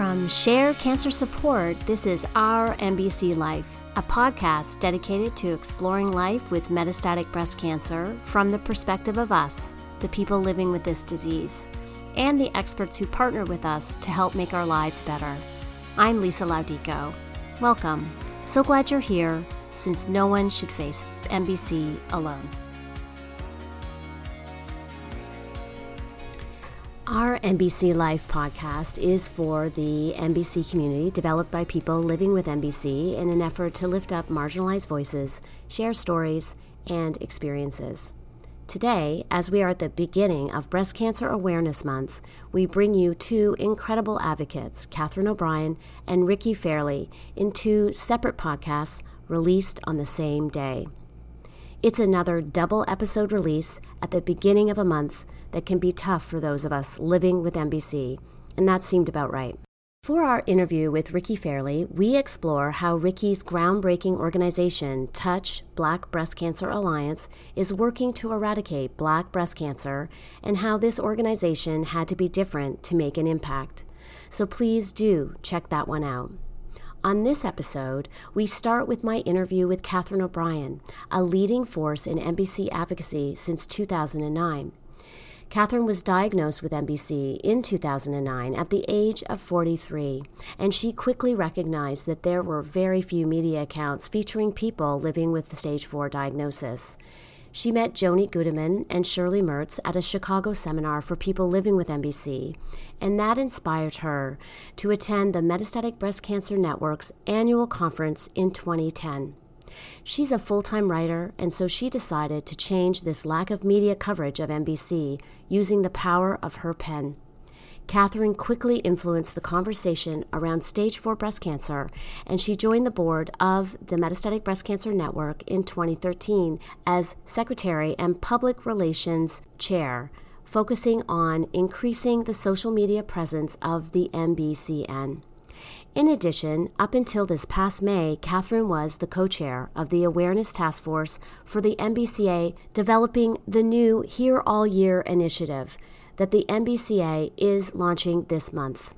From Share Cancer Support, this is Our MBC Life, a podcast dedicated to exploring life with metastatic breast cancer from the perspective of us, the people living with this disease, and the experts who partner with us to help make our lives better. I'm Lisa Laudico. Welcome. So glad you're here, since no one should face MBC alone. Our MBC Life podcast is for the MBC community, developed by people living with MBC in an effort to lift up marginalized voices, share stories, and experiences. Today, as we are at the beginning of Breast Cancer Awareness Month, we bring you two incredible advocates, Catherine O'Brien and Ricki Fairley, in two separate podcasts released on the same day. It's another double episode release at the beginning of a month that can be tough for those of us living with MBC, and that seemed about right. For our interview with Ricki Fairley, we explore how Ricki's groundbreaking organization, Touch Black Breast Cancer Alliance, is working to eradicate black breast cancer and how this organization had to be different to make an impact. So please do check that one out. On this episode, we start with my interview with Catherine O'Brien, a leading force in MBC advocacy since 2009. Catherine was diagnosed with MBC in 2009 at the age of 43, and she quickly recognized that there were very few media accounts featuring people living with the stage 4 diagnosis. She met Joni Gudeman and Shirley Mertz at a Chicago seminar for people living with MBC, and that inspired her to attend the Metastatic Breast Cancer Network's annual conference in 2010. She's a full time writer, and so she decided to change this lack of media coverage of MBC using the power of her pen. Catherine quickly influenced the conversation around stage 4 breast cancer, and she joined the board of the Metastatic Breast Cancer Network in 2013 as Secretary and Public Relations Chair, focusing on increasing the social media presence of the MBCN. In addition, up until this past May, Catherine was the co chair of the Awareness Task Force for the MBCA developing the new Here All Year initiative that the MBCA is launching this month.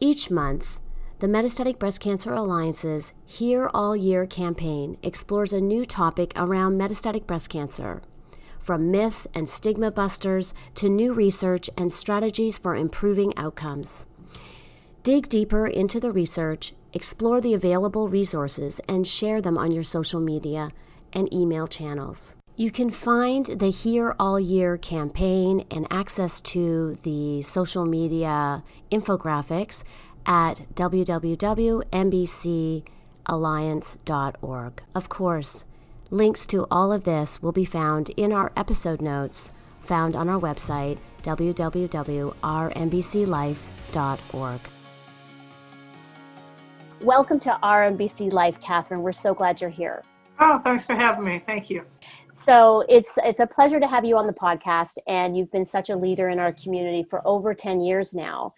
Each month, the Metastatic Breast Cancer Alliance's Here All Year campaign explores a new topic around metastatic breast cancer. From myth and stigma busters to new research and strategies for improving outcomes. Dig deeper into the research, explore the available resources, and share them on your social media and email channels. You can find the Here All Year campaign and access to the social media infographics at www.mbcalliance.org. Of course, links to all of this will be found in our episode notes found on our website, www.ourmbclife.org. Welcome to Our MBC Life, Catherine. We're so glad you're here. Oh, thanks for having me. Thank you. So it's it's a pleasure to have you on the podcast, and you've been such a leader in our community for over ten years now.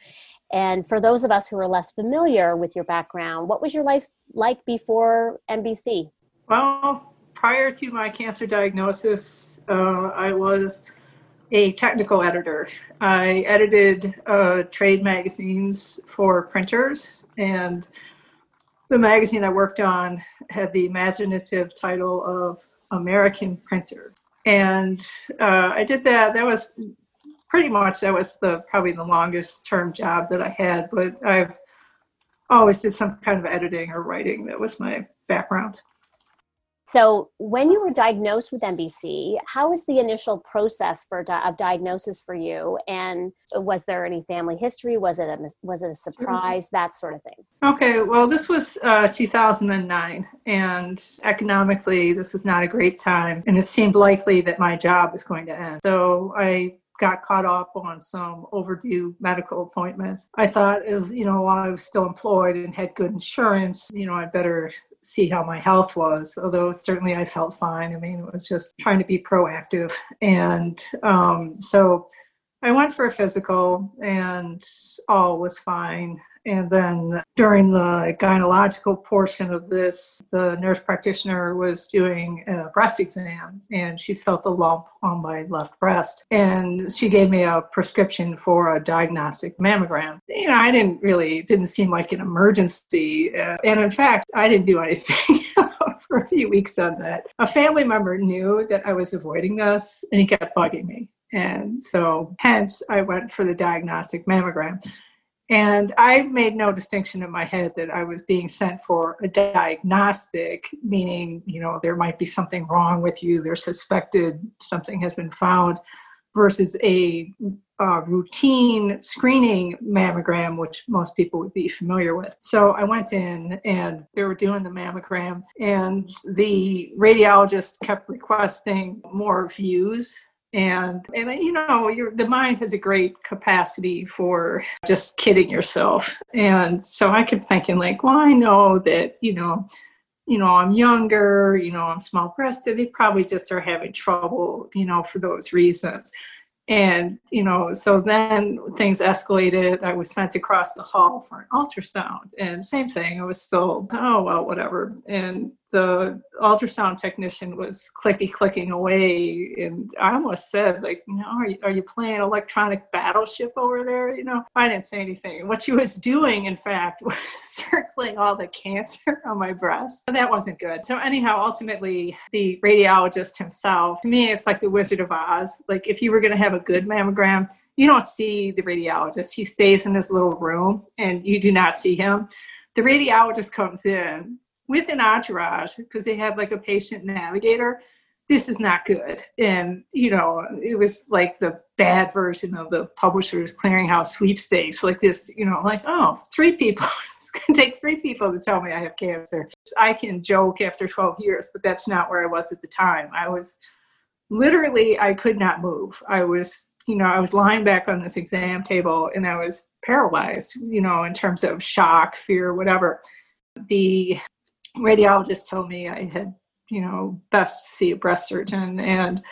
And for those of us who are less familiar with your background, what was your life like before MBC? Well, prior to my cancer diagnosis, uh, I was a technical editor. I edited uh, trade magazines for printers and the magazine I worked on had the imaginative title of American Printer. And uh, I did that. That was pretty much that was the probably the longest term job that I had. But I've always did some kind of editing or writing. That was my background. So, when you were diagnosed with MBC, how was the initial process for di- of diagnosis for you? And was there any family history? Was it a was it a surprise? That sort of thing. Okay, well, this was uh, 2009, and economically, this was not a great time, and it seemed likely that my job was going to end. So I got caught up on some overdue medical appointments. I thought, as you know, while I was still employed and had good insurance, you know, I better see how my health was, although certainly I felt fine. I mean, it was just trying to be proactive. And um, so I went for a physical and all was fine. And then during the gynecological portion of this, the nurse practitioner was doing a breast exam and she felt a lump on my left breast. And she gave me a prescription for a diagnostic mammogram. You know, I didn't really, didn't seem like an emergency. Uh, and in fact, I didn't do anything. for a few weeks on that. A family member knew that I was avoiding this and he kept bugging me. And so, hence, I went for the diagnostic mammogram. And I made no distinction in my head that I was being sent for a diagnostic, meaning, you know, there might be something wrong with you, there's suspected something has been found, versus a routine screening mammogram, which most people would be familiar with. So I went in and they were doing the mammogram, and the radiologist kept requesting more views and and you know your the mind has a great capacity for just kidding yourself. And so i kept thinking like well i know that you know you know i'm younger you know i'm small breasted they probably just are having trouble you know for those reasons. And you know so then things escalated. I was sent across the hall for an ultrasound. And same thing i was still oh well whatever. And the ultrasound technician was clicky clicking away and i almost said like you know are you, are you playing electronic battleship over there? You know i didn't say anything. What she was doing in fact was circling all the cancer on my breast. And that wasn't good. So anyhow ultimately the radiologist himself to me it's like the wizard of oz. Like if you were going to have a good mammogram you don't see the radiologist. He stays in his little room and you do not see him. The radiologist comes in with an entourage because they had like a patient navigator this is not good. And you know it was like the bad version of the publishers clearinghouse sweepstakes like this you know like oh three people it's going to take three people to tell me i have cancer. I can joke after 12 years but that's not where i was at the time. I was literally i could not move. I was you know i was lying back on this exam table and i was paralyzed you know in terms of shock fear whatever. The radiologist told me I had, you know, best see a breast surgeon. And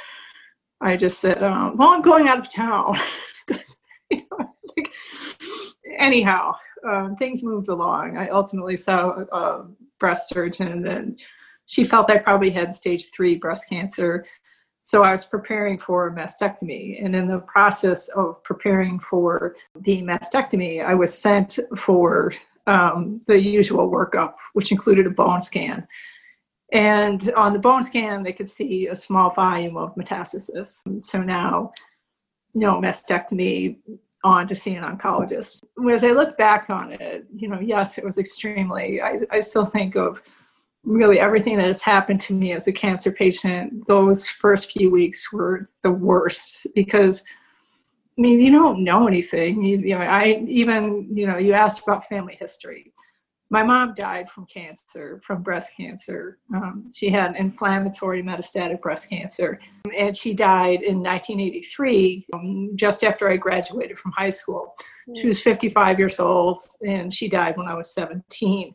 I just said, um, well, I'm going out of town. you know, like, anyhow, um, things moved along. I ultimately saw a breast surgeon and she felt I probably had stage three breast cancer. So I was preparing for a mastectomy. And in the process of preparing for the mastectomy, I was sent for um, the usual workup, which included a bone scan. And on the bone scan, they could see a small volume of metastasis. So now, no mastectomy, on to see an oncologist. As I look back on it, you know, yes, it was extremely, I, I still think of really everything that has happened to me as a cancer patient. Those first few weeks were the worst because I mean, you don't know anything. You, you, know, I even, you know, you asked about family history. My mom died from cancer, from breast cancer. Um, she had inflammatory metastatic breast cancer, and she died in 1983, um, just after I graduated from high school. She was 55 years old, and she died when I was 17.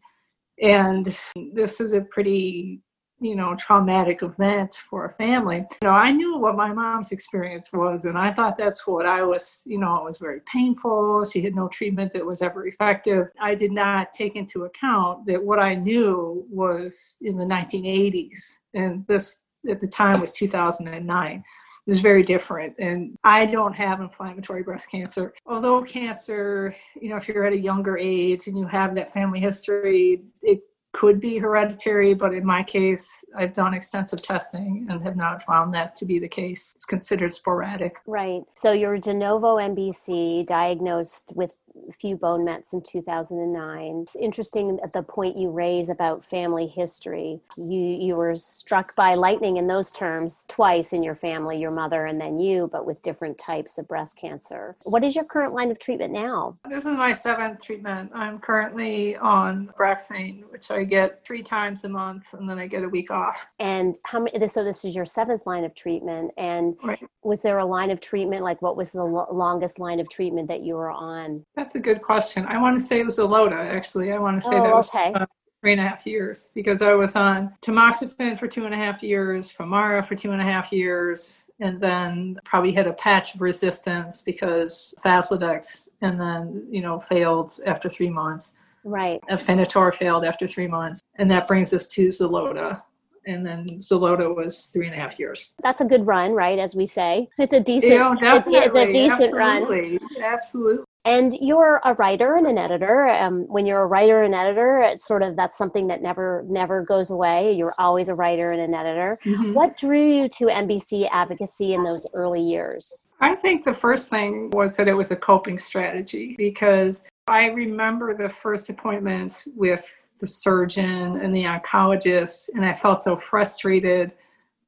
And this is a pretty you know traumatic event for a family. You know i knew what my mom's experience was and i thought that's what i was you know it was very painful. She had no treatment that was ever effective. I did not take into account that what i knew was in the 1980s and this at the time was 2009 it was very different and i don't have inflammatory breast cancer. Although cancer you know if you're at a younger age and you have that family history it could be hereditary, but in my case, I've done extensive testing and have not found that to be the case. It's considered sporadic. Right. So you're de novo MBC diagnosed with few bone mets in 2009. It's interesting at the point you raise about family history. You you were struck by lightning in those terms twice in your family, your mother and then you, but with different types of breast cancer. What is your current line of treatment now? This is my seventh treatment. I'm currently on Abraxane, which I get three times a month, and then I get a week off. And how many? So this is your seventh line of treatment. And right. was there a line of treatment? Like, what was the lo- longest line of treatment that you were on? That's a good question. I want to say it was Xeloda, actually. I want to say oh, that was okay. uh, three and a half years because I was on tamoxifen for two and a half years, Femara for two and a half years, and then probably had a patch of resistance because Faslodex, and then you know failed after three months. Right. Afinitor failed after three months, and that brings us to Xeloda. And then Xeloda was three and a half years. That's a good run, right? As we say, it's a decent. Yeah. It's a decent Absolutely. run. Absolutely. And you're a writer and an editor. Um, when you're a writer and editor, it's sort of that's something that never never goes away. You're always a writer and an editor. Mhm. What drew you to MBC advocacy in those early years? I think the first thing was that it was a coping strategy because I remember the first appointments with the surgeon and the oncologist, and I felt so frustrated,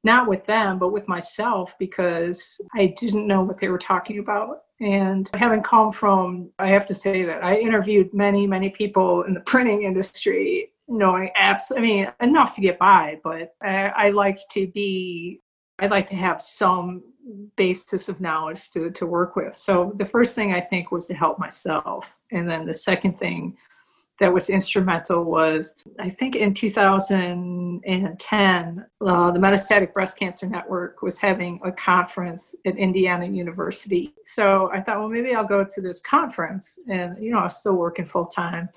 not with them, but with myself because I didn't know what they were talking about. And having come from, I have to say that I interviewed many, many people in the printing industry, knowing abs- I mean, enough to get by, but I, I like to be I'd like to have some basis of knowledge to, to work with. So the first thing I think was to help myself. And then the second thing that was instrumental was I think in 2010, uh, the Metastatic Breast Cancer Network was having a conference at Indiana University. So I thought, well, maybe I'll go to this conference. And, you know, I was still working full time.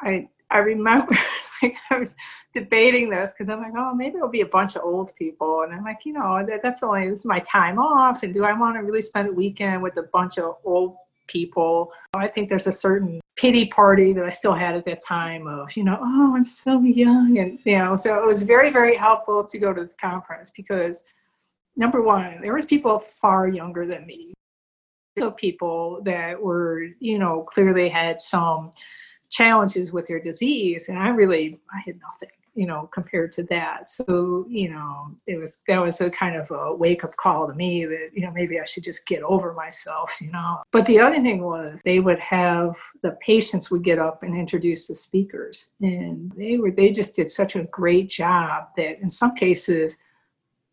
I, I remember like I was debating this because I'm like, oh, maybe it'll be a bunch of old people. And I'm like, you know, that, that's only, this is my time off. And do I want to really spend a weekend with a bunch of old people? I think there's a certain pity party that I still had at that time of, you know, oh, I'm so young. And, you know, so it was very, very helpful to go to this conference because number one, there was people far younger than me. So people that were, you know, clearly had some challenges with their disease. And I really, I had nothing, you know, compared to that. So, you know, it was, that was a kind of a wake up call to me that, you know, maybe I should just get over myself, you know. But the other thing was they would have, the patients would get up and introduce the speakers. And they were, they just did such a great job that in some cases,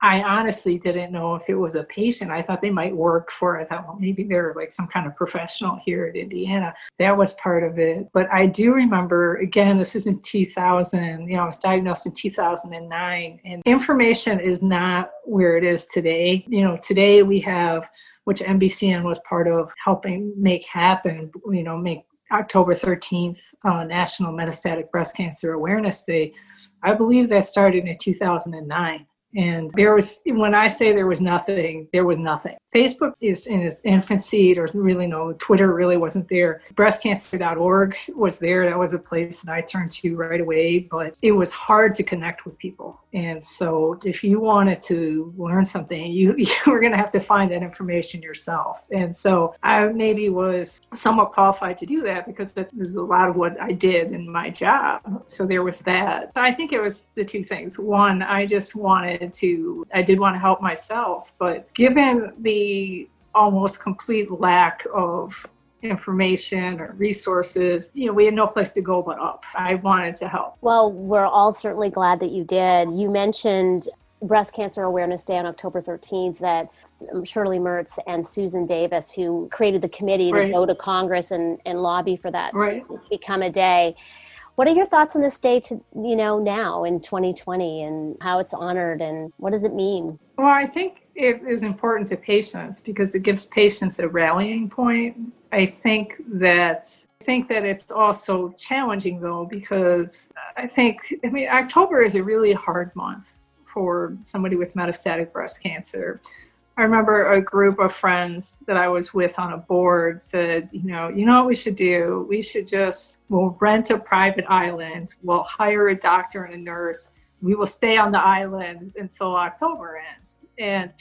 I honestly didn't know if it was a patient. I thought they might work for, I thought, well, maybe they're like some kind of professional here at Indiana. That was part of it. But I do remember, again, this is in 2000, you know, I was diagnosed in 2009, and information is not where it is today. You know, today we have, which MBCN was part of helping make happen, you know, make October 13th, uh, National Metastatic Breast Cancer Awareness Day. I believe that started in 2009. And there was, when I say there was nothing, there was nothing. Facebook is in its infancy. There's really no, Twitter really wasn't there. Breastcancer.org was there. That was a place that I turned to right away, but it was hard to connect with people. And so if you wanted to learn something, you, you were going to have to find that information yourself. And so I maybe was somewhat qualified to do that because that was a lot of what I did in my job. So there was that. I think it was the two things. One, I just wanted to, I did want to help myself, but given the almost complete lack of information or resources, you know, we had no place to go but up. I wanted to help. Well, we're all certainly glad that you did. You mentioned Breast Cancer Awareness Day on October 13th that Shirley Mertz and Susan Davis, who created the committee Right. to go to Congress and, and lobby for that Right. to become a day. What are your thoughts on this day to, you know, now in 2020 and how it's honored and what does it mean? Well, I think it is important to patients because it gives patients a rallying point. I think that I think that it's also challenging though because I think I mean October is a really hard month for somebody with metastatic breast cancer. I remember a group of friends that I was with on a board said, you know, you know what we should do? We should just we'll rent a private island, we'll hire a doctor and a nurse, we will stay on the island until October ends. And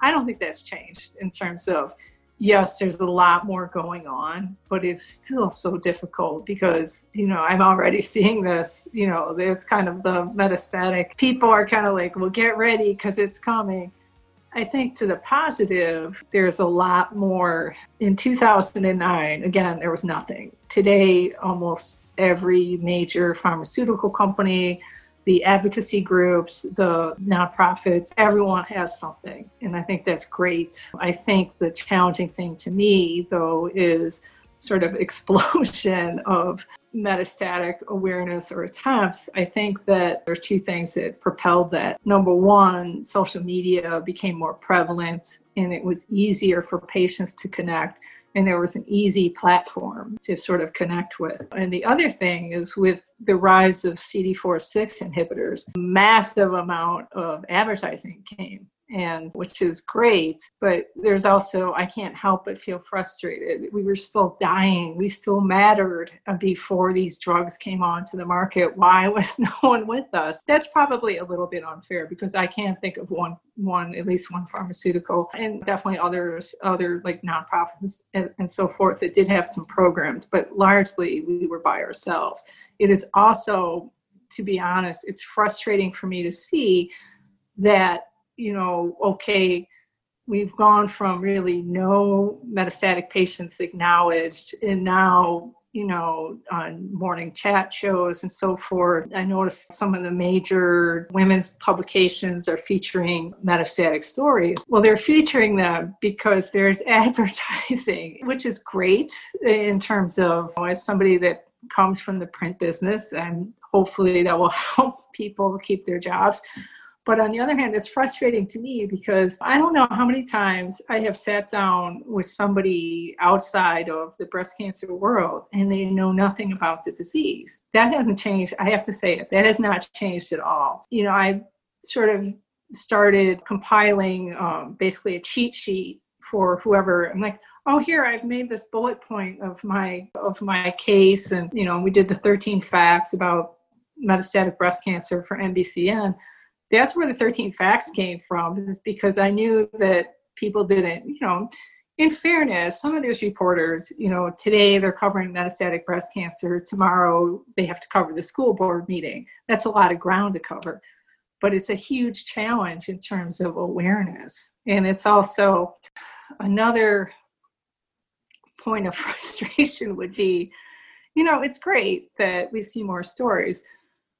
I don't think that's changed in terms of yes, there's a lot more going on, but it's still so difficult because, you know, I'm already seeing this, you know, it's kind of the metastatic. People are kind of like, well, get ready because it's coming. I think to the positive, there's a lot more. In 2009, again, there was nothing. Today, almost every major pharmaceutical company, the advocacy groups, the nonprofits, everyone has something. And I think that's great. I think the challenging thing to me, though, is sort of explosion of metastatic awareness or attempts, I think that there's two things that propelled that. Number one, social media became more prevalent and it was easier for patients to connect and there was an easy platform to sort of connect with. And the other thing is with the rise of CD4/6 inhibitors, massive amount of advertising came and which is great but there's also i can't help but feel frustrated. We were still dying. We still mattered before these drugs came onto the market. Why was no one with us? That's probably a little bit unfair because i can't think of one one at least one pharmaceutical and definitely others other like nonprofits and, and so forth that did have some programs but largely we were by ourselves. It is also to be honest it's frustrating for me to see that you know, okay, we've gone from really no metastatic patients acknowledged and now you know on morning chat shows and so forth i noticed some of the major women's publications are featuring metastatic stories. Well they're featuring them because there's advertising which is great in terms of you know, as somebody that comes from the print business and hopefully that will help people keep their jobs but on the other hand, it's frustrating to me because I don't know how many times I have sat down with somebody outside of the breast cancer world and they know nothing about the disease. That hasn't changed. I have to say it. That has not changed at all. You know, I sort of started compiling um, basically a cheat sheet for whoever. I'm like, oh here i've made this bullet point of my of my case and you know we did the 13 facts about metastatic breast cancer for mbcn that's where the 13 facts came from is because i knew that people didn't you know in fairness some of these reporters you know today they're covering metastatic breast cancer tomorrow they have to cover the school board meeting. That's a lot of ground to cover. But it's a huge challenge in terms of awareness. And it's also another point of frustration would be you know it's great that we see more stories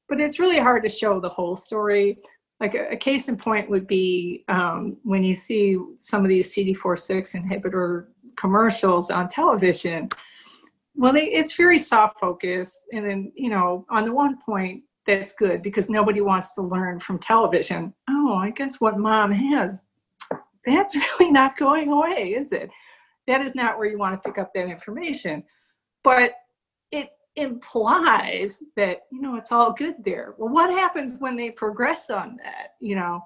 but it's really hard to show the whole story like a, a, case in point would be um, when you see some of these CD4/6 inhibitor commercials on television. Well, they, it's very soft focus, and then you know, on the one point, that's good because nobody wants to learn from television. Oh, I guess what mom has, that's really not going away, is it? That is not where you want to pick up that information. But it implies that you know it's all good there. Well what happens when they progress on that? You know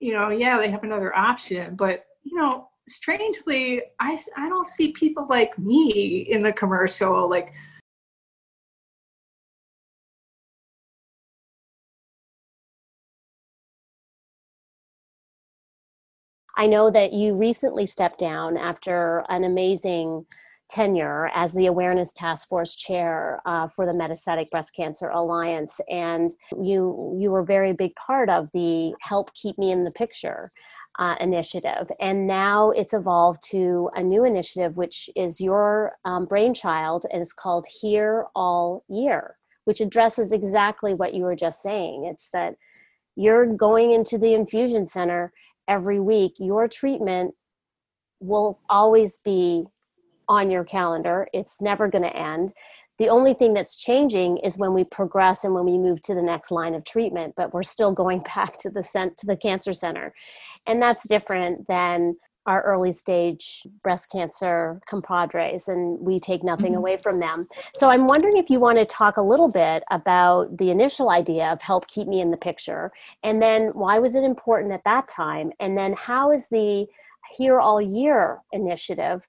you know yeah they have another option but you know strangely i i don't see people like me in the commercial like I know that you recently stepped down after an amazing tenure as the awareness task force chair uh, for the metastatic breast cancer alliance. And you you were a very big part of the help keep me in the picture uh, initiative. And now it's evolved to a new initiative which is your um, brainchild and it's called here all year which addresses exactly what you were just saying. It's that you're going into the infusion center every week. Your treatment will always be on your calendar. It's never going to end. The only thing that's changing is when we progress and when we move to the next line of treatment, but we're still going back to the cent- to the cancer center. And that's different than our early stage breast cancer compadres and we take nothing mm-hmm. away from them. So I'm wondering if you want to talk a little bit about the initial idea of help keep me in the picture and then why was it important at that time and then how is the here all year initiative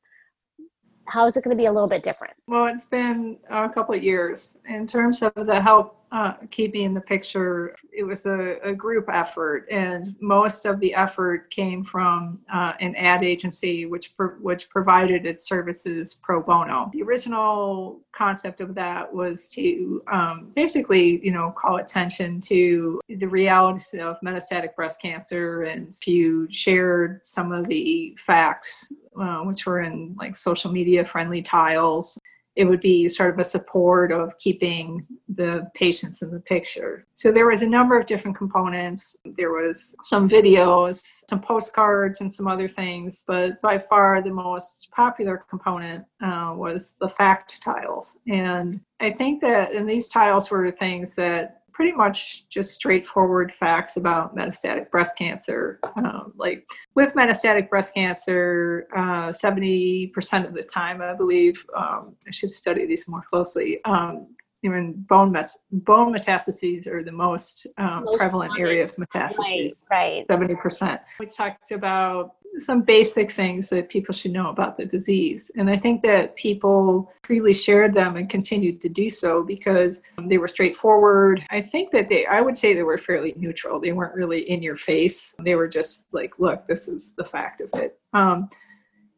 how is it going to be a little bit different? Well, it's been a couple of years. In terms of the help uh, keeping in the picture, it was a, a, group effort, and most of the effort came from uh, an ad agency which pro- which provided its services pro bono. The original concept of that was to um, basically, you know, call attention to the realities of metastatic breast cancer, and you shared some of the facts uh, which were in like social media friendly tiles it would be sort of a support of keeping the patients in the picture. So there was a number of different components. There was some videos, some postcards, and some other things, but by far the most popular component uh, was the fact tiles. And I think that, and these tiles were things that pretty much just straightforward facts about metastatic breast cancer. Um, like with metastatic breast cancer, uh, 70% of the time, I believe, um, I should study these more closely. Um, even bone mes- bone metastases are the most, um, most prevalent area of metastases. Right, right. 70%. We talked about some basic things that people should know about the disease. And I think that people freely shared them and continued to do so because they were straightforward. I think that they, I would say they were fairly neutral. They weren't really in your face. They were just like, look, this is the fact of it. Um,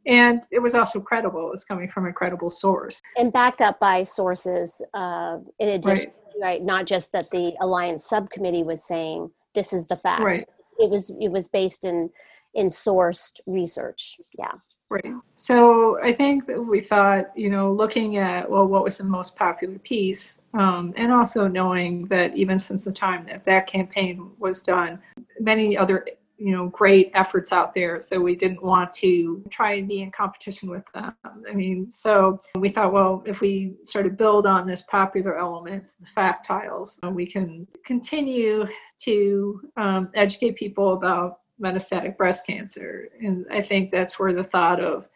and it was also credible. It was coming from a credible source. And backed up by sources, uh, in addition, right. right. Not just that the Alliance subcommittee was saying, this is the fact. Right. It was, it was based in in sourced research. Yeah. Right. So I think that we thought, you know, looking at, well, what was the most popular piece, um, and also knowing that even since the time that that campaign was done, many other, you know, great efforts out there. So we didn't want to try and be in competition with them. I mean, so we thought, well, if we sort of build on this popular element, the fact tiles, we can continue to um, educate people about metastatic breast cancer. And I think that's where the thought of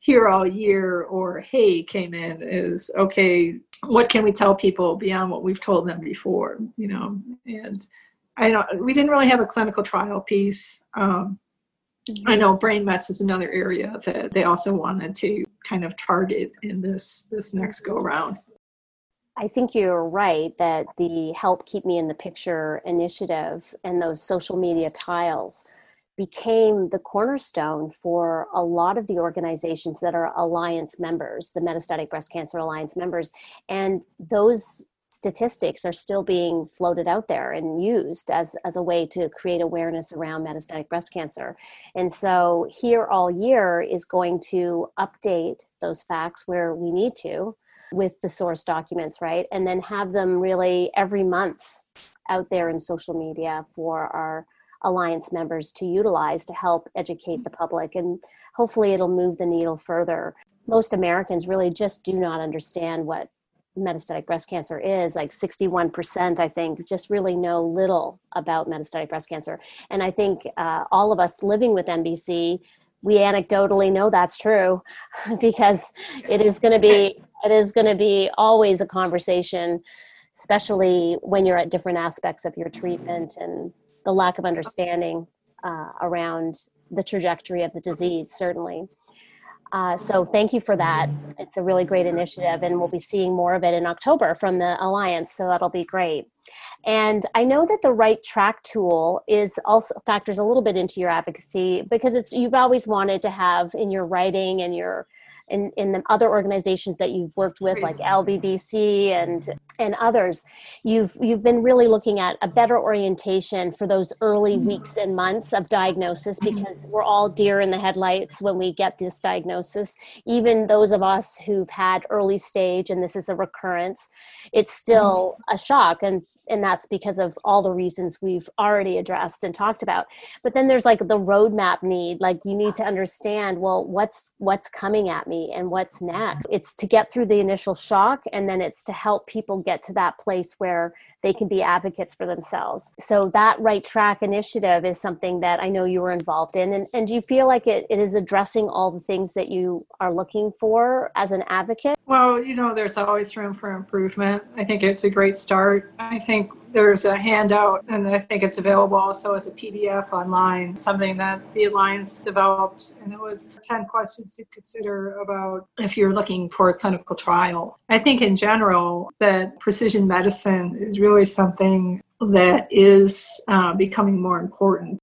here all year or hey came in is okay, what can we tell people beyond what we've told them before, you know? And I don't, we didn't really have a clinical trial piece. Um, I know brain mets is another area that they also wanted to kind of target in this this next go around. I think you're right that the Help Keep Me in the Picture initiative and those social media tiles became the cornerstone for a lot of the organizations that are Alliance members, the Metastatic Breast Cancer Alliance members. And those statistics are still being floated out there and used as, as a way to create awareness around metastatic breast cancer. And so, Here All Year is going to update those facts where we need to with the source documents, right? And then have them really every month out there in social media for our alliance members to utilize to help educate the public. And hopefully it'll move the needle further. Most americans really just do not understand what metastatic breast cancer is. Like 61% i think just really know little about metastatic breast cancer. And i think uh, all of us living with mbc we anecdotally know that's true because it is going to be it is going to be always a conversation especially when you're at different aspects of your treatment and the lack of understanding uh, around the trajectory of the disease, certainly. Uh, so thank you for that. It's a really great initiative, and we'll be seeing more of it in October from the Alliance, so that'll be great. And I know that the right track tool is also factors a little bit into your advocacy because it's you've always wanted to have in your writing and your in, in the other organizations that you've worked with like LBBC and and others you've you've been really looking at a better orientation for those early mm-hmm. weeks and months of diagnosis mm-hmm. because we're all deer in the headlights when we get this diagnosis even those of us who've had early stage and this is a recurrence it's still mm-hmm. a shock and and that's because of all the reasons we've already addressed and talked about. But then there's like the roadmap need like you need to understand well what's what's coming at me and what's next? It's to get through the initial shock and then it's to help people get to that place where they can be advocates for themselves. So that right track initiative is something that i know you were involved in. And, and do you feel like it, it is addressing all the things that you are looking for as an advocate? Well you know there's always room for improvement. I think it's a great start. I think there's a handout, and I think it's available also as a PDF online, something that the Alliance developed. And it was 10 questions to consider about if you're looking for a clinical trial. I think in general that precision medicine is really something that is uh, becoming more important.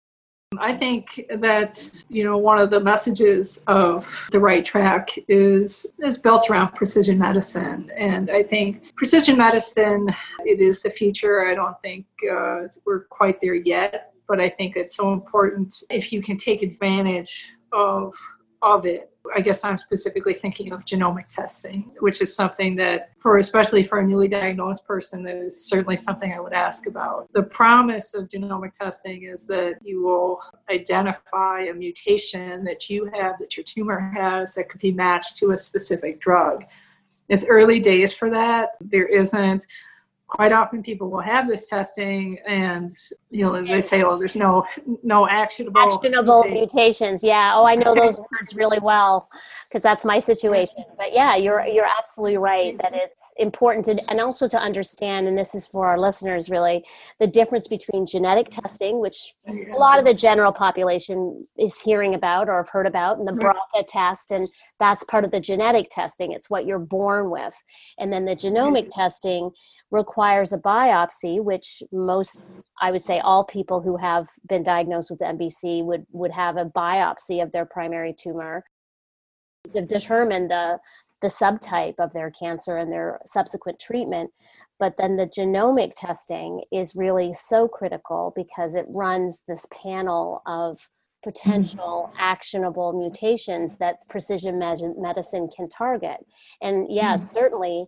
I think that's you know one of the messages of the right track is is built around precision medicine, and I think precision medicine it is the future. I don't think uh, we're quite there yet, but I think it's so important if you can take advantage of of it I guess I'm specifically thinking of genomic testing, which is something that, for especially for a newly diagnosed person, that is certainly something I would ask about. The promise of genomic testing is that you will identify a mutation that you have, that your tumor has, that could be matched to a specific drug. It's early days for that. There isn't quite often people will have this testing and you know they say oh there's no no actionable actionable mutations. yeah. Oh i know those words really well because that's my situation. But yeah you're you're absolutely right that it's important to and also to understand and this is for our listeners really the difference between genetic testing which a lot of the general population is hearing about or have heard about and the BRCA test and that's part of the genetic testing. It's what you're born with. And then the genomic testing requires a biopsy, which most, I would say, all people who have been diagnosed with MBC would, would have a biopsy of their primary tumor to determine the, the subtype of their cancer and their subsequent treatment. But then the genomic testing is really so critical because it runs this panel of potential mm-hmm. actionable mutations that precision medicine can target. And yeah, mm-hmm. certainly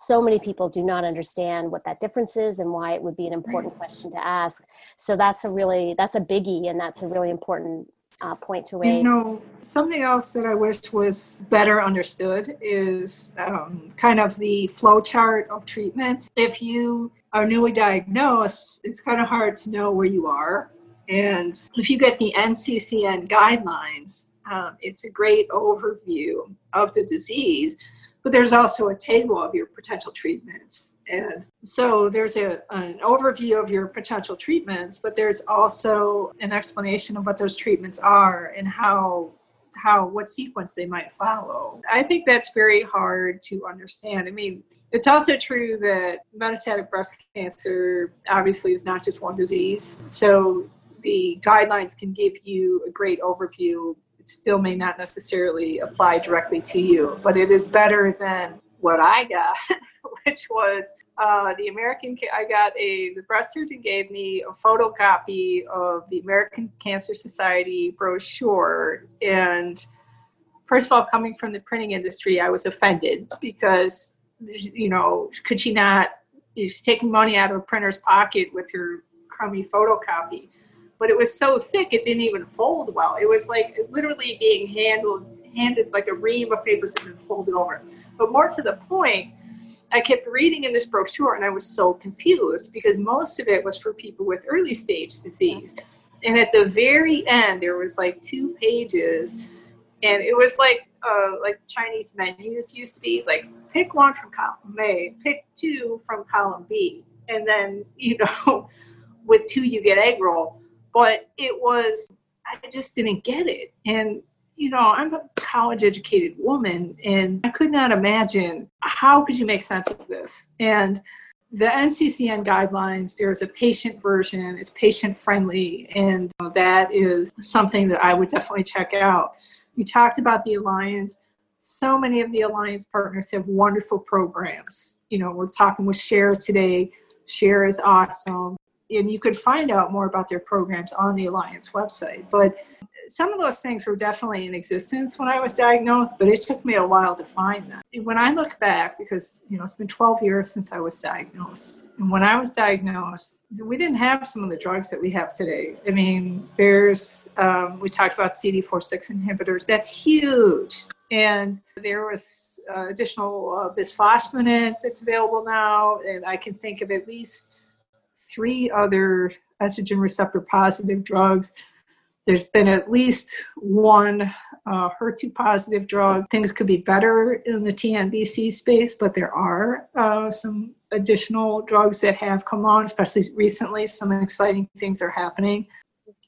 so many people do not understand what that difference is and why it would be an important question to ask. So that's a really that's a biggie and that's a really important uh, point to raise. you know something else that i wish was better understood is um, kind of the flow chart of treatment. If you are newly diagnosed it's kind of hard to know where you are. And if you get the nccn guidelines um, it's a great overview of the disease but there's also a table of your potential treatments. And so there's a, an overview of your potential treatments, but there's also an explanation of what those treatments are and how how what sequence they might follow. I think that's very hard to understand. I mean, it's also true that metastatic breast cancer obviously is not just one disease. So the guidelines can give you a great overview still may not necessarily apply directly to you, but it is better than what I got, which was uh, the American. I got a the breast surgeon gave me a photocopy of the American Cancer Society brochure, and first of all, coming from the printing industry, I was offended because you know could she not? She's taking money out of a printer's pocket with her crummy photocopy but it was so thick it didn't even fold well. It was like literally being handled handed like a ream of papers and then folded over. But more to the point, I kept reading in this brochure and I was so confused because most of it was for people with early stage disease. And at the very end, there was like two pages, and it was like uh, like Chinese menus used to be like pick one from column A, pick two from column B, and then you know with two you get egg roll but it was i just didn't get it. And you know i'm a college educated woman and i could not imagine how could you make sense of this? And the nccn guidelines there's a patient version it's patient friendly and that is something that i would definitely check out. You talked about the alliance. So many of the alliance partners have wonderful programs. You know we're talking with share today. Share is awesome and you could find out more about their programs on the Alliance website. But some of those things were definitely in existence when I was diagnosed, but it took me a while to find them. When I look back, because you know it's been 12 years since I was diagnosed, and when I was diagnosed, we didn't have some of the drugs that we have today. I mean, there's um, we talked about CD4/6 inhibitors. That's huge. And there was uh, additional uh, bisphosphonate that's available now, and I can think of at least three other estrogen receptor positive drugs. There's been at least one uh, HER2 positive drug. Things could be better in the TNBC space, but there are uh, some additional drugs that have come on, especially recently. Some exciting things are happening.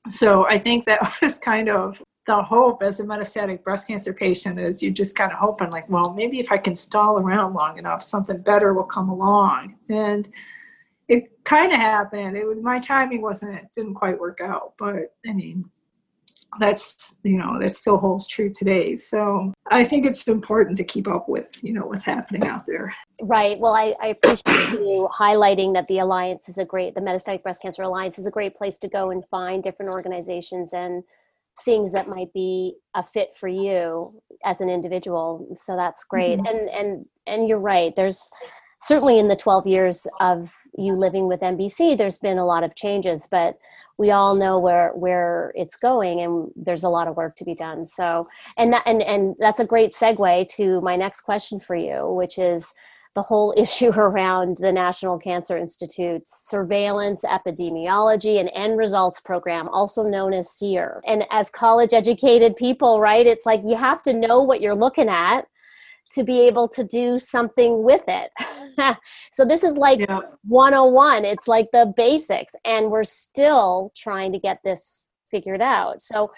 So I think that was kind of the hope as a metastatic breast cancer patient is you just kind of hoping like, well, maybe if I can stall around long enough, something better will come along. And it kind of happened. It was my timing wasn't it didn't quite work out, but I mean that's you know that still holds true today. So i think it's important to keep up with you know what's happening out there. Right. Well i, I appreciate you highlighting that the alliance is a great the metastatic breast cancer alliance is a great place to go and find different organizations and things that might be a fit for you as an individual. So that's great. Mm-hmm. and and and you're right. There's certainly in the 12 years of you living with MBC there's been a lot of changes but we all know where where it's going and there's a lot of work to be done so and that and and that's a great segue to my next question for you which is the whole issue around the National Cancer Institute's surveillance, epidemiology, and end results program, also known as SEER. And as college educated people, right, it's like you have to know what you're looking at to be able to do something with it. so this is like yeah. 101. It's like the basics. And we're still trying to get this figured out. So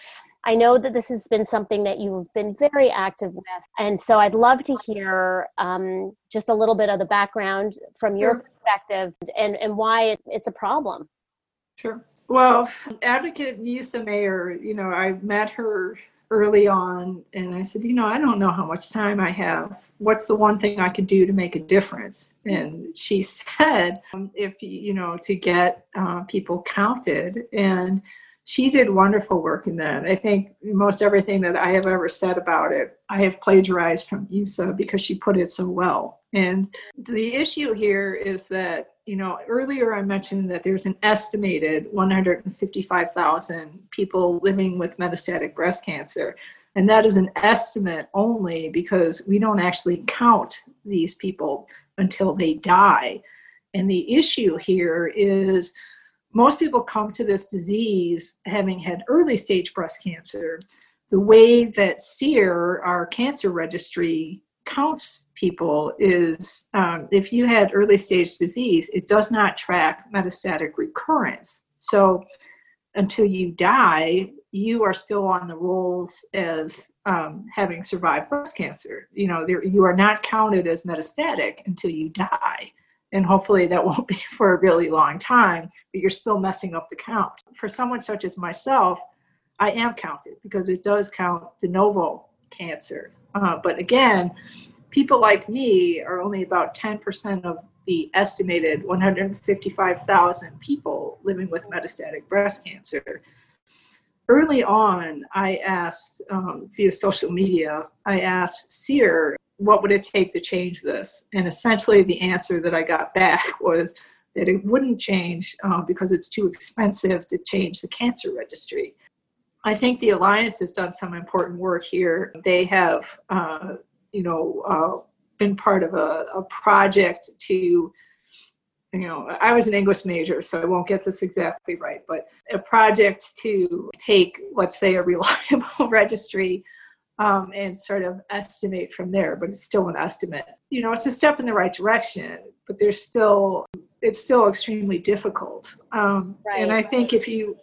I know that this has been something that you've been very active with. And so I'd love to hear um, just a little bit of the background from your sure. perspective and, and why it, it's a problem. Sure. Well, Advocate Musa Mayer, you know, I met her early on and I said, you know, I don't know how much time I have. What's the one thing I could do to make a difference? And she said, um, if you know, to get uh, people counted. And she did wonderful work in that. I think most everything that I have ever said about it, I have plagiarized from Musa because she put it so well. And the issue here is that, you know, earlier I mentioned that there's an estimated 155,000 people living with metastatic breast cancer. And that is an estimate only because we don't actually count these people until they die. And the issue here is most people come to this disease having had early stage breast cancer. The way that SEER, our cancer registry, counts people is um, if you had early stage disease, it does not track metastatic recurrence. So until you die, you are still on the rolls as um, having survived breast cancer. You know, you are not counted as metastatic until you die and hopefully that won't be for a really long time, but you're still messing up the count. For someone such as myself, I am counted because it does count de novo cancer. Uh, but again, people like me are only about 10% of the estimated 155,000 people living with metastatic breast cancer. Early on, I asked um, via social media, I asked SEER what would it take to change this? And essentially, the answer that I got back was that it wouldn't change uh, because it's too expensive to change the cancer registry. I think the Alliance has done some important work here. They have, uh, you know, uh, been part of a, a project to you know, I was an English major, so I won't get this exactly right, but a project to take, let's say, a reliable registry um, and sort of estimate from there. But it's still an estimate. You know, it's a step in the right direction, but there's still it's still extremely difficult. Um, right. And I think if you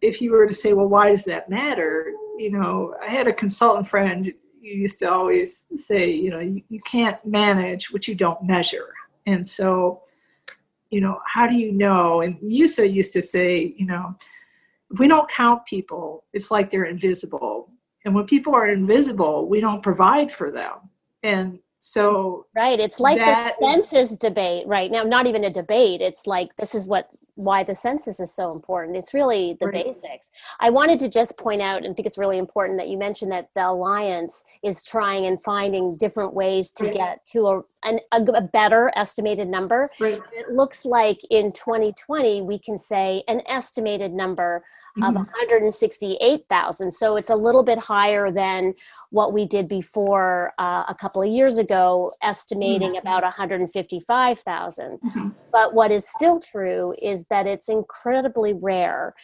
if you were to say, well, why does that matter? You know, I had a consultant friend who used to always say, you know, you, you can't manage what you don't measure. And so, you know, how do you know? And Musa used to say, you know, if we don't count people, it's like they're invisible. And when people are invisible, we don't provide for them. And so right it's like the census is, debate right now not even a debate it's like this is what why the census is so important it's really the right. basics i wanted to just point out and think it's really important that you mentioned that the alliance is trying and finding different ways to right. get to a, an, a, a, better estimated number right. it looks like in 2020 we can say an estimated number of mm-hmm. 168,000. So it's a little bit higher than what we did before uh, a couple of years ago, estimating mm-hmm. about 155,000. Mm-hmm. But what is still true is that it's incredibly rare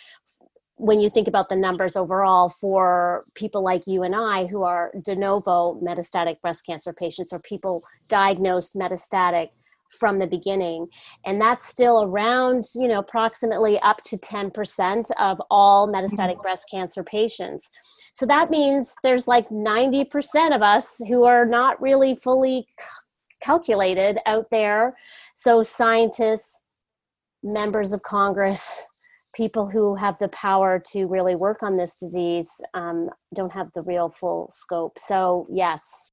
when you think about the numbers overall for people like you and I who are de novo metastatic breast cancer patients or people diagnosed metastatic from the beginning. And that's still around you know approximately up to 10% of all metastatic mm-hmm. breast cancer patients. So that means there's like 90% of us who are not really fully c- calculated out there. So scientists members of congress people who have the power to really work on this disease um, don't have the real full scope. So yes.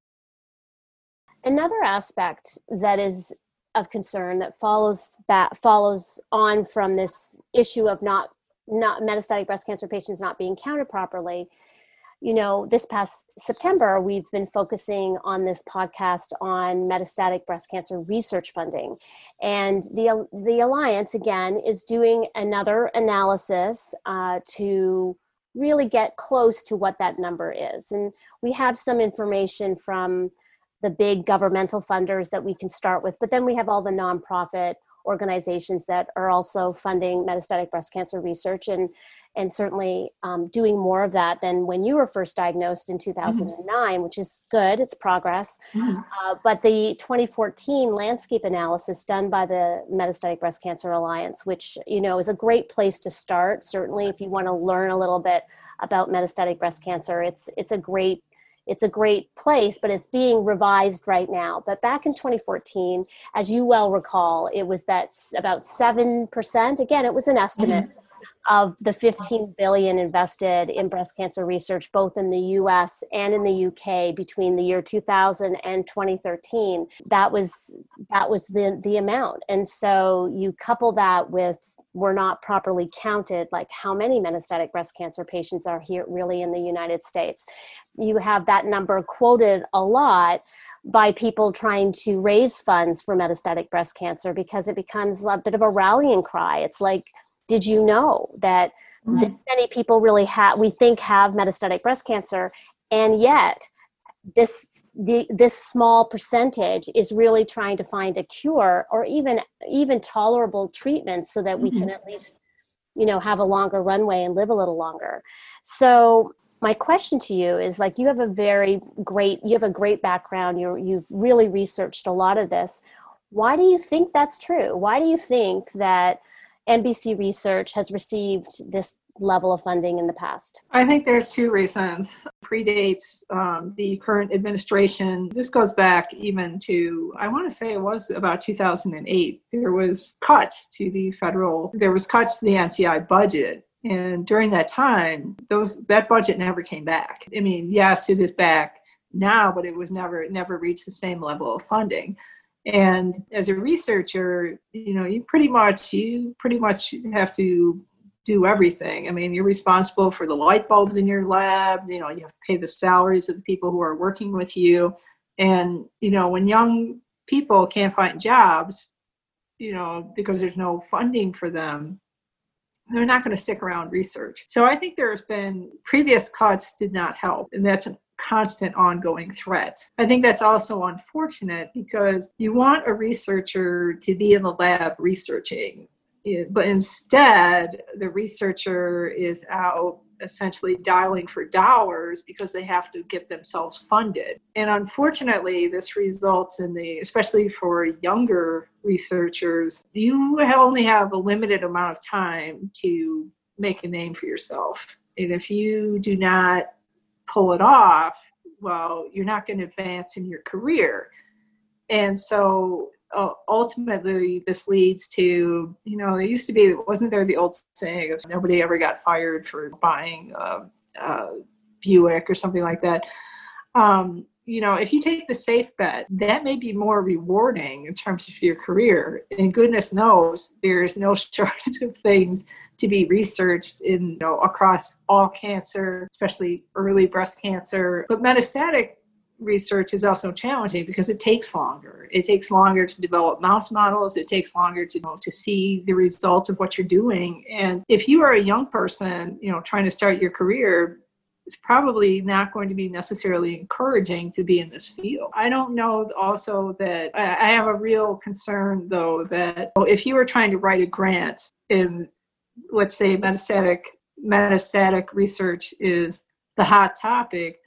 Another aspect that is of concern that follows that follows on from this issue of not not metastatic breast cancer patients not being counted properly you know, this past September, we've been focusing on this podcast on metastatic breast cancer research funding. And the, the Alliance, again, is doing another analysis uh, to really get close to what that number is. And we have some information from the big governmental funders that we can start with, but then we have all the nonprofit organizations that are also funding metastatic breast cancer research. And and certainly um, doing more of that than when you were first diagnosed in 2009 mm-hmm. which is good it's progress mm-hmm. uh, but the 2014 landscape analysis done by the metastatic breast cancer alliance which you know is a great place to start certainly if you want to learn a little bit about metastatic breast cancer it's it's a great it's a great place, but it's being revised right now. But back in 2014, as you well recall, it was that about 7%. Again, it was an estimate. Mm-hmm of the 15 billion invested in breast cancer research both in the US and in the UK between the year 2000 and 2013 that was that was the the amount and so you couple that with we're not properly counted like how many metastatic breast cancer patients are here really in the United States you have that number quoted a lot by people trying to raise funds for metastatic breast cancer because it becomes a bit of a rallying cry it's like did you know that mm-hmm. this many people really have we think have metastatic breast cancer and yet this the, this small percentage is really trying to find a cure or even even tolerable treatment so that we mm-hmm. can at least you know have a longer runway and live a little longer so my question to you is like you have a very great you have a great background you you've really researched a lot of this why do you think that's true why do you think that MBC Research has received this level of funding in the past? I think there's two reasons. Predates um, the current administration. This goes back even to I want to say it was about 2008. There was cuts to the federal. There was cuts to the NCI budget. And during that time, those that budget never came back. I mean, yes, it is back now, but it was never it never reached the same level of funding. And as a researcher you know you pretty much you pretty much have to do everything. I mean you're responsible for the light bulbs in your lab you know you have to pay the salaries of the people who are working with you. And you know when young people can't find jobs you know because there's no funding for them they're not going to stick around research so i think there's been previous cuts did not help and that's an constant ongoing threat. I think that's also unfortunate because you want a researcher to be in the lab researching, eh, but instead, the researcher is out essentially dialing for dollars because they have to get themselves funded. And unfortunately, this results in the, especially for younger researchers, you only have a limited amount of time to make a name for yourself. And if you do not pull it off, well, you're not going to advance in your career. And so Uh, ultimately, this leads to, you know, there used to be, wasn't there the old saying of nobody ever got fired for buying a, a Buick or something like that? Um, you know, if you take the safe bet, that may be more rewarding in terms of your career. And goodness knows there's no shortage of things to be researched in you know across all cancer, especially early breast cancer. But metastatic research is also challenging because it takes longer. It takes longer to develop mouse models. It takes longer to you know, to see the results of what you're doing. And if you are a young person, you know, trying to start your career, it's probably not going to be necessarily encouraging to be in this field. I don't know also that I have a real concern though that oh, if you were trying to write a grant in let's say metastatic metastatic research is the hot topic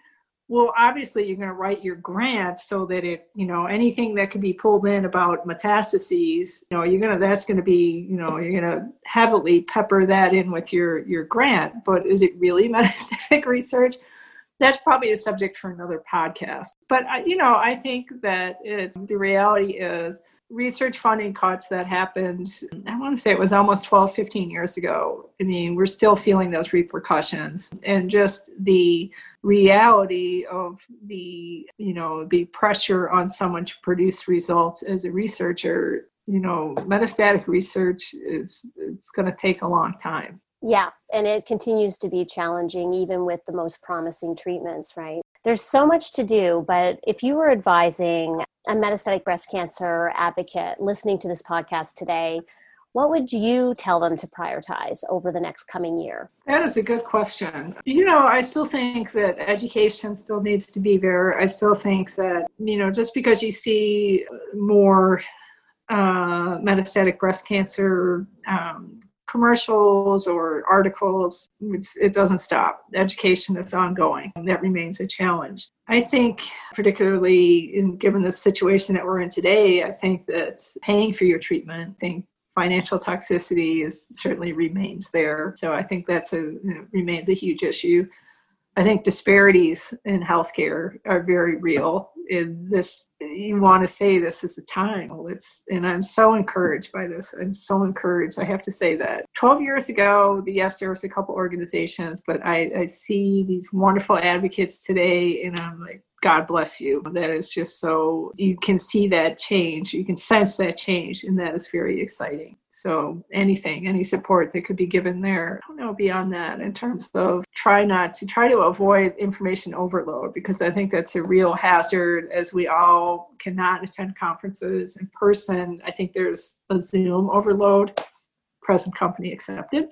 well obviously you're going to write your grant so that it you know anything that can be pulled in about metastases you know you're going to that's going to be you know you're going to heavily pepper that in with your your grant. But is it really metastatic research? That's probably a subject for another podcast. But you know i think that it, the reality is research funding cuts that happened, I want to say it was almost 12, 15 years ago. I mean, we're still feeling those repercussions and just the reality of the, you know, the pressure on someone to produce results as a researcher. You know, metastatic research is it's going to take a long time. Yeah, and it continues to be challenging even with the most promising treatments, right? There's so much to do, but if you were advising a metastatic breast cancer advocate listening to this podcast today, what would you tell them to prioritize over the next coming year? That is a good question. You know, I still think that education still needs to be there. I still think that, you know, just because you see more uh, metastatic breast cancer um, commercials or articles, it doesn't stop. Education is ongoing. That remains a challenge. I think, particularly in given the situation that we're in today, I think that paying for your treatment, I think financial toxicity is certainly remains there. So I think that's a you know, remains a huge issue. I think disparities in healthcare are very real. In this, you want to say this is the time. It's, and I'm so encouraged by this. I'm so encouraged. I have to say that 12 years ago, yes, there was a couple organizations, but I, I see these wonderful advocates today, and I'm like, God bless you. That is just so, you can see that change. You can sense that change, and that is very exciting. So, anything, any support that could be given there. I don't know beyond that in terms of try not to try to avoid information overload because I think that's a real hazard as we all cannot attend conferences in person. I think there's a Zoom overload, present company accepted.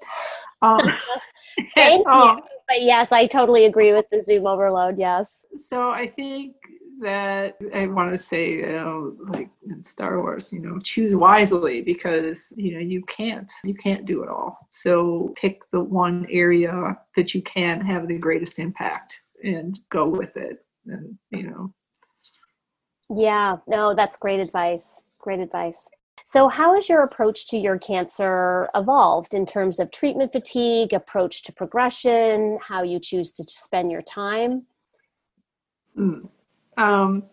Um, Thank you but yes, I totally agree with the Zoom overload. Yes. So I think that I want to say, you know, like in Star Wars, you know, choose wisely because you know you can't you can't do it all. So pick the one area that you can have the greatest impact and go with it. And you know. Yeah. No, that's great advice. Great advice. So, how has your approach to your cancer evolved in terms of treatment fatigue, approach to progression, how you choose to spend your time? Mm. Um,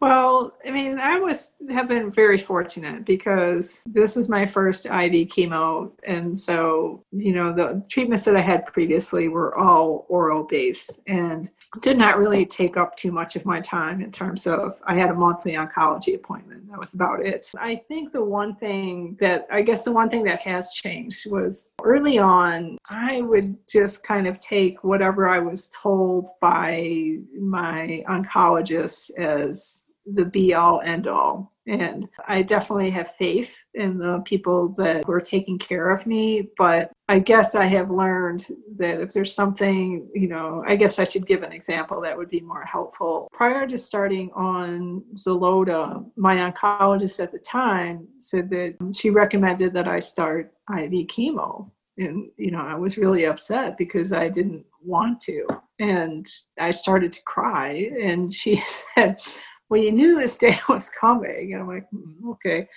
well, I mean, I was have been very fortunate because this is my first IV chemo, and so you know the treatments that I had previously were all oral based and did not really take up too much of my time in terms of I had a monthly oncology appointment. That was about it. I think the one thing that I guess the one thing that has changed was early on I would just kind of take whatever I was told by my oncologist as the be all end all. And I definitely have faith in the people that were taking care of me. But I guess I have learned that if there's something, you know, I guess I should give an example that would be more helpful. Prior to starting on Xeloda, my oncologist at the time said that she recommended that I start IV chemo. And, you know, I was really upset because I didn't want to. And I started to cry. And she said, well, you knew this day was coming. And I'm like, mm, okay.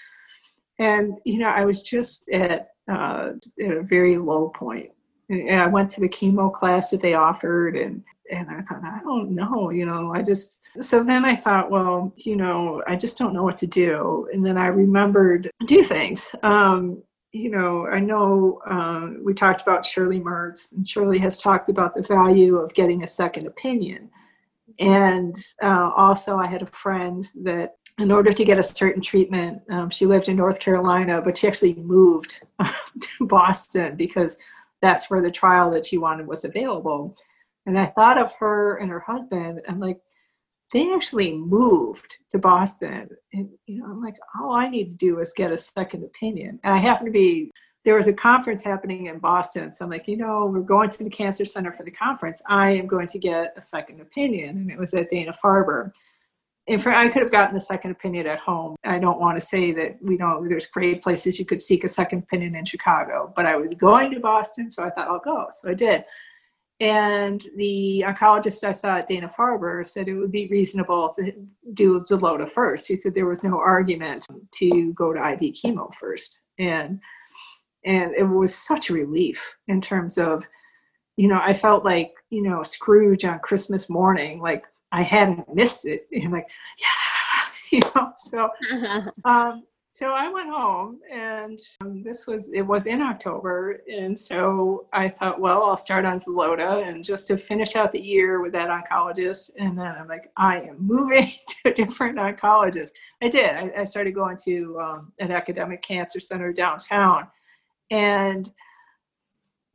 And, you know, I was just at, uh, at a very low point. And I went to the chemo class that they offered and and I thought, I don't know, you know, I just, so then I thought, well, you know, I just don't know what to do. And then I remembered two things. Um, you know, I know um, we talked about Shirley Mertz, and Shirley has talked about the value of getting a second opinion. And uh, also, I had a friend that, in order to get a certain treatment, um, she lived in North Carolina, but she actually moved to Boston because that's where the trial that she wanted was available. And I thought of her and her husband. I'm like, they actually moved to Boston. And, you know, I'm like, all I need to do is get a second opinion. And I happen to be there was a conference happening in Boston. So I'm like, you know, we're going to the cancer center for the conference. I am going to get a second opinion. And it was at Dana Farber. And for, I could have gotten a second opinion at home. I don't want to say that we know there's great places you could seek a second opinion in Chicago, but I was going to Boston, so I thought I'll go. So I did. And the oncologist I saw at Dana Farber said it would be reasonable to do Xeloda first. He said there was no argument to go to IV chemo first. And and it was such a relief in terms of you know i felt like you know scrooge on christmas morning like i hadn't missed it. And like yeah you know so um so i went home and um, this was it was in october and so i thought well i'll start on Xeloda and just to finish out the year with that oncologist. And then i'm like i am moving to a different oncologist. I did. I, I started going to um, an academic cancer center downtown and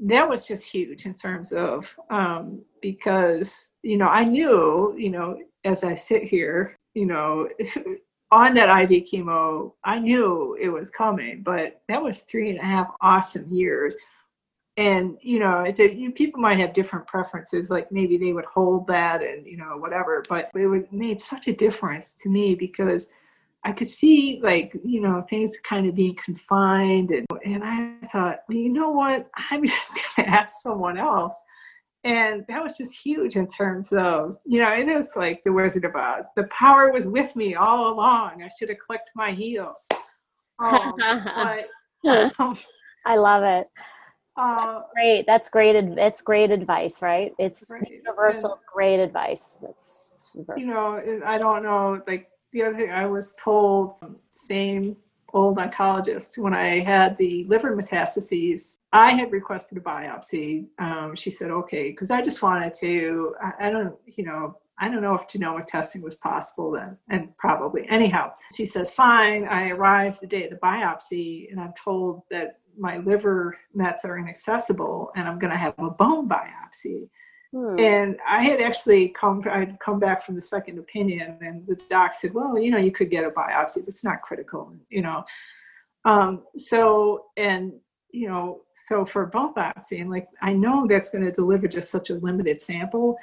that was just huge in terms of um, because you know I knew you know as I sit here you know on that IV chemo I knew it was coming, but that was three and a half awesome years. And you know, it's a, you, people might have different preferences. Like maybe they would hold that, and you know, whatever. But it made such a difference to me because I could see like, you know, things kind of being confined. And, and I thought, well, you know what? I'm just going to ask someone else. And that was just huge in terms of, you know, it was like the Wizard of Oz. The power was with me all along. I should have clicked my heels. Um, but, um, I love it. Uh, great. That's great. It's great advice, right? It's right. universal, and, great advice. That's super. You know, I don't know, like the other thing I was told, same old oncologist, when I had the liver metastases, I had requested a biopsy. Um, she said, okay, because I just wanted to, I, I don't, you know, I don't know if genomic testing was possible then, and probably. Anyhow, she says, fine. I arrive the day of the biopsy, and I'm told that my liver mets are inaccessible, and I'm going to have a bone biopsy. Hmm. And I had actually come, I'd come back from the second opinion, and the doc said, "Well, you know, you could get a biopsy, but it's not critical, you know." Um, so, and you know, so for a bone biopsy, and like I know that's going to deliver just such a limited sample.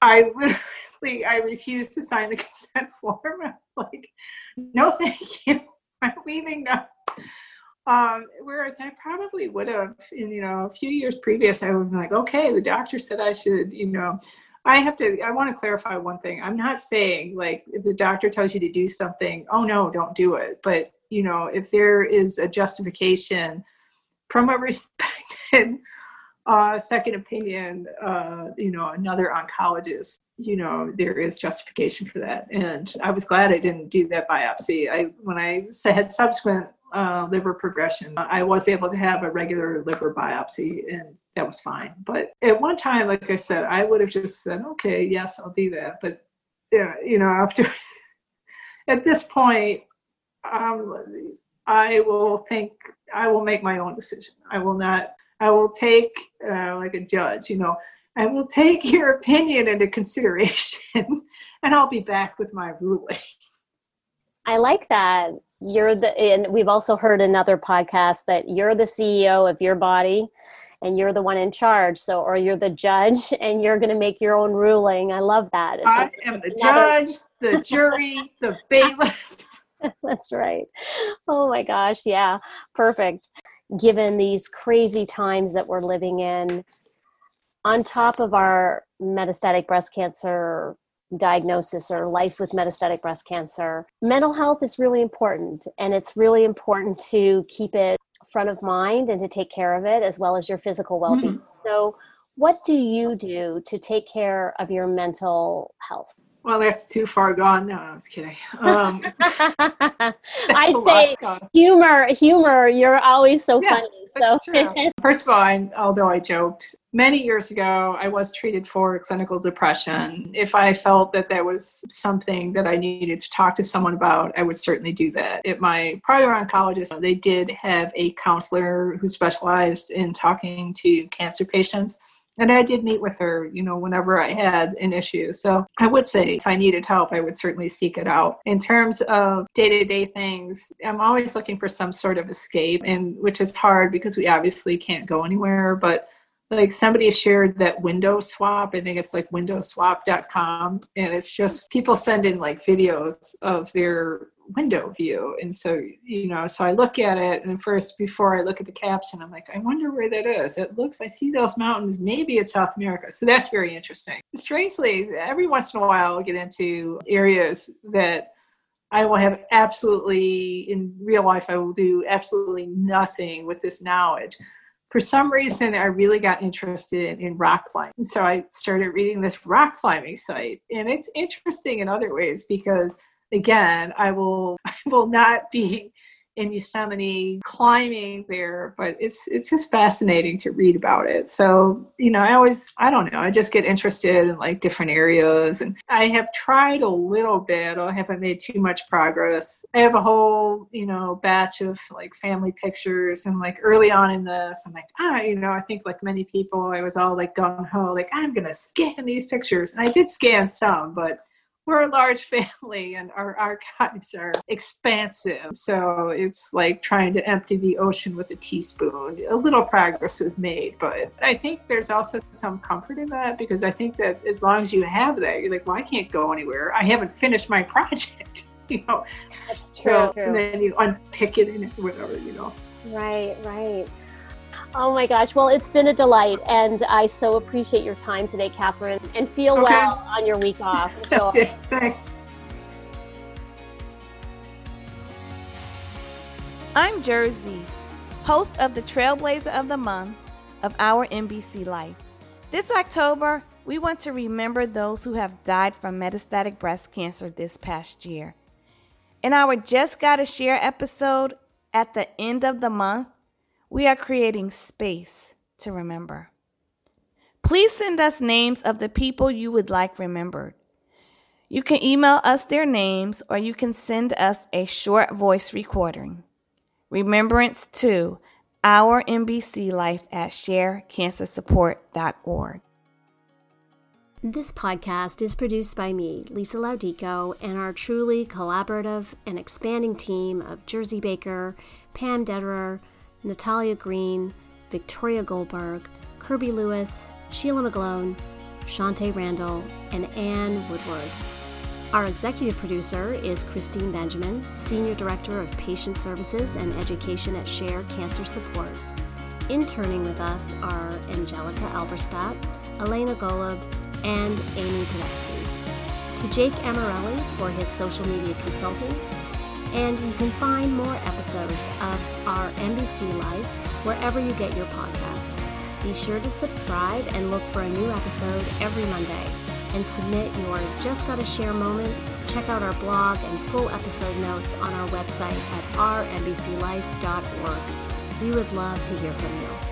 I literally, I refused to sign the consent form. I was like, "No, thank you. I'm leaving now." Um, whereas I probably would have, in you know, a few years previous, I would have been like, okay, the doctor said I should, you know, I have to. I want to clarify one thing. I'm not saying like if the doctor tells you to do something, oh no, don't do it. But you know, if there is a justification from a respected uh, second opinion, uh, you know, another oncologist, you know, there is justification for that. And I was glad I didn't do that biopsy. I when I had subsequent uh, liver progression, I was able to have a regular liver biopsy and that was fine. But at one time, like I said, I would have just said, okay, yes, I'll do that. But, yeah, you know, after, at this point, um, I will think, I will make my own decision. I will not, I will take, uh, like a judge, you know, I will take your opinion into consideration and I'll be back with my ruling. I like that you're the and we've also heard another podcast that you're the ceo of your body and you're the one in charge. So or you're the judge and you're going to make your own ruling. I love that. It's i am the another... judge the jury the bailiff. That's right. Oh my gosh yeah perfect. Given these crazy times that we're living in on top of our metastatic breast cancer diagnosis or life with metastatic breast cancer. Mental health is really important, and it's really important to keep it front of mind and to take care of it as well as your physical well being. Mm-hmm. So, what do you do to take care of your mental health? Well, that's too far gone. No, I was kidding. Um, I'd say humor, humor. You're always so yeah, funny. That's so, first of all, I, although I joked many years ago, I was treated for clinical depression. If I felt that there was something that I needed to talk to someone about, I would certainly do that. At my prior oncologist, they did have a counselor who specialized in talking to cancer patients and I did meet with her, you know, whenever I had an issue. So I would say if I needed help, I would certainly seek it out. In terms of day to day things, I'm always looking for some sort of escape, and which is hard because we obviously can't go anywhere. But like somebody shared that window swap i think it's like windowswap.com and it's just people send in like videos of their window view. And so you know so i look at it and first before i look at the caption i'm like i wonder where that is. It looks i see those mountains. Maybe it's south america. So that's very interesting. Strangely every once in a while i'll get into areas that I will have absolutely, in real life, I will do absolutely nothing with this knowledge. For some reason, I really got interested in, rock climbing. So I started reading this rock climbing site. And it's interesting in other ways because, again, I will, I will not be in Yosemite climbing there, but it's it's just fascinating to read about it. So, you know, I always I don't know, I just get interested in like different areas and I have tried a little bit, I haven't made too much progress. I have a whole, you know, batch of like family pictures and like early on in this, I'm like, ah, you know, I think like many people, I was all like gung ho, like I'm gonna scan these pictures. And I did scan some, but we're a large family and our archives are expansive. So it's like trying to empty the ocean with a teaspoon. A little progress was made, but I think there's also some comfort in that because I think that as long as you have that, you're like, well, I can't go anywhere. I haven't finished my project. you know, that's true. So, and then you unpick it and whatever, you know. Right, right. Oh my gosh. Well, it's been a delight. And I so appreciate your time today, Catherine, and feel okay. well on your week off. So. okay, thanks. I'm Jersey, host of the Trailblazer of the Month of our MBC Life. This October, we want to remember those who have died from metastatic breast cancer this past year. In our Just Gotta Share episode at the end of the month, we are creating space to remember. Please send us names of the people you would like remembered. You can email us their names or you can send us a short voice recording. Remembrance to our MBC Life at sharecancersupport.org. This podcast is produced by me, Lisa Laudico, and our truly collaborative and expanding team of Jersey Baker, Pam Dederer, Natalia Green, Victoria Goldberg, Kirby Lewis, Sheila McGlone, Shantae Randall, and Anne Woodward. Our executive producer is Christine Benjamin, Senior Director of Patient Services and Education at Share Cancer Support. Interning with us are Angelica Alberstadt, Elena Golub, and Amy Tedeschi. To Jake Amarelli for his social media consulting, and you can find more episodes of our MBC Life wherever you get your podcasts. Be sure to subscribe and look for a new episode every Monday. And submit your Just Gotta Share moments. Check out our blog and full episode notes on our website at ourmbclife.org. We would love to hear from you.